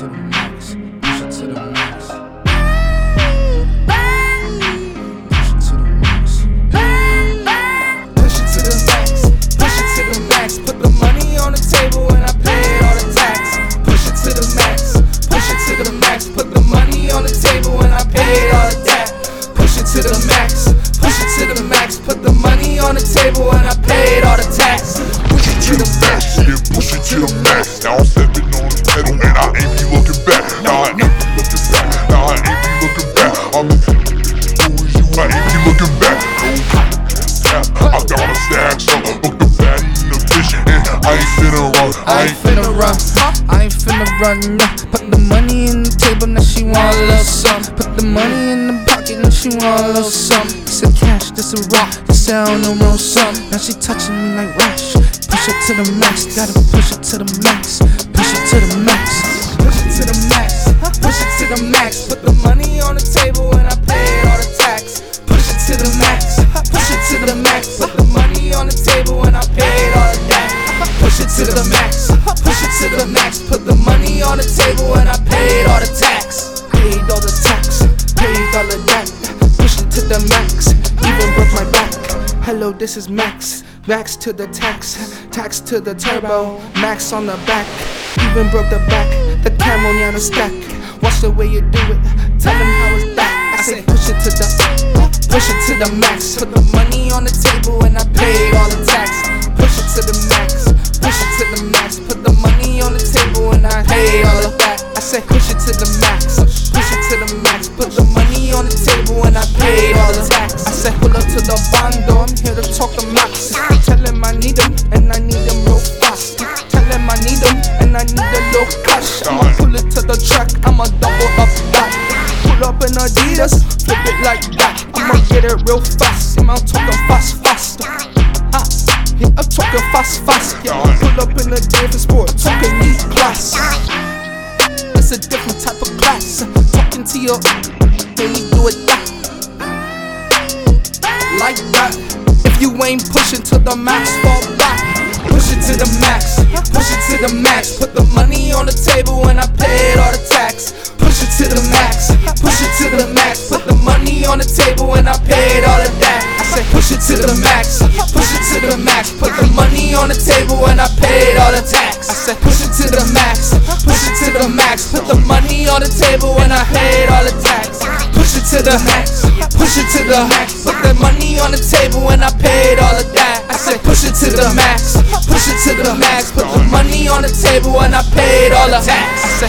to the max. Push it to the max. Put the money on the table and I paid all the tax. Push it to the max, push it to the max. Put the money on the table and I paid all the tax. Push it to the max, push it to the max. Put the money on the table and I paid all the tax. Push it to the max, yeah, push it to the max. Now I'm finna run, I ain't finna run. No. Put the money in the table, now she want a little something. Put the money in the pocket, now she want a little something. This a cash, this a rock, this on the road something. Now she touching me like rash. Push it to the max, gotta push it to the max. Push it to the max. Push it to the max, push it to the max. Push it to the max, push it to the max. Put the money on the table and I paid all the tax. Paid all the tax, paid all the that. Push it to the max, even broke my back. Hello, this is Max. Max to the tax, tax to the turbo, max on the back. Even broke the back, the camel on the stack. Watch the way you do it, tell them how it's back. I say push it to the, push it to the max. Put the money on the table and I say push it to the max, push it to the max. Put the money on the table and I paid all the tax. I said pull up to the bando, I'm here to talk the max. Tell him I need him and I need him real fast. Tell him I need him and I need a little cash. I'ma pull it to the track, I'ma double up that. Pull up in Adidas, flip it like that. I'ma get it real fast. Yeah, I'm talking fast, fast. Ah, yeah, I'm talking fast, fast. Yeah, pull up in a different sport, talking E class. A different type of class. Talking to your, can you do it that? Like that. If you ain't pushing to the max, fall back. Push it to the max, push it to the max. Put the money on the table and I paid all the tax. Push it to the max, push it to the max. Put the money on the table and I paid all of that. I said push it to the max, push it to the max. Put the money on the table and I paid all the tax. I said push it to the max, push it to the max. Put the money on the table and I paid all of that. I said push it to the max, push it to the max. Put the money on the table and I paid all the tax.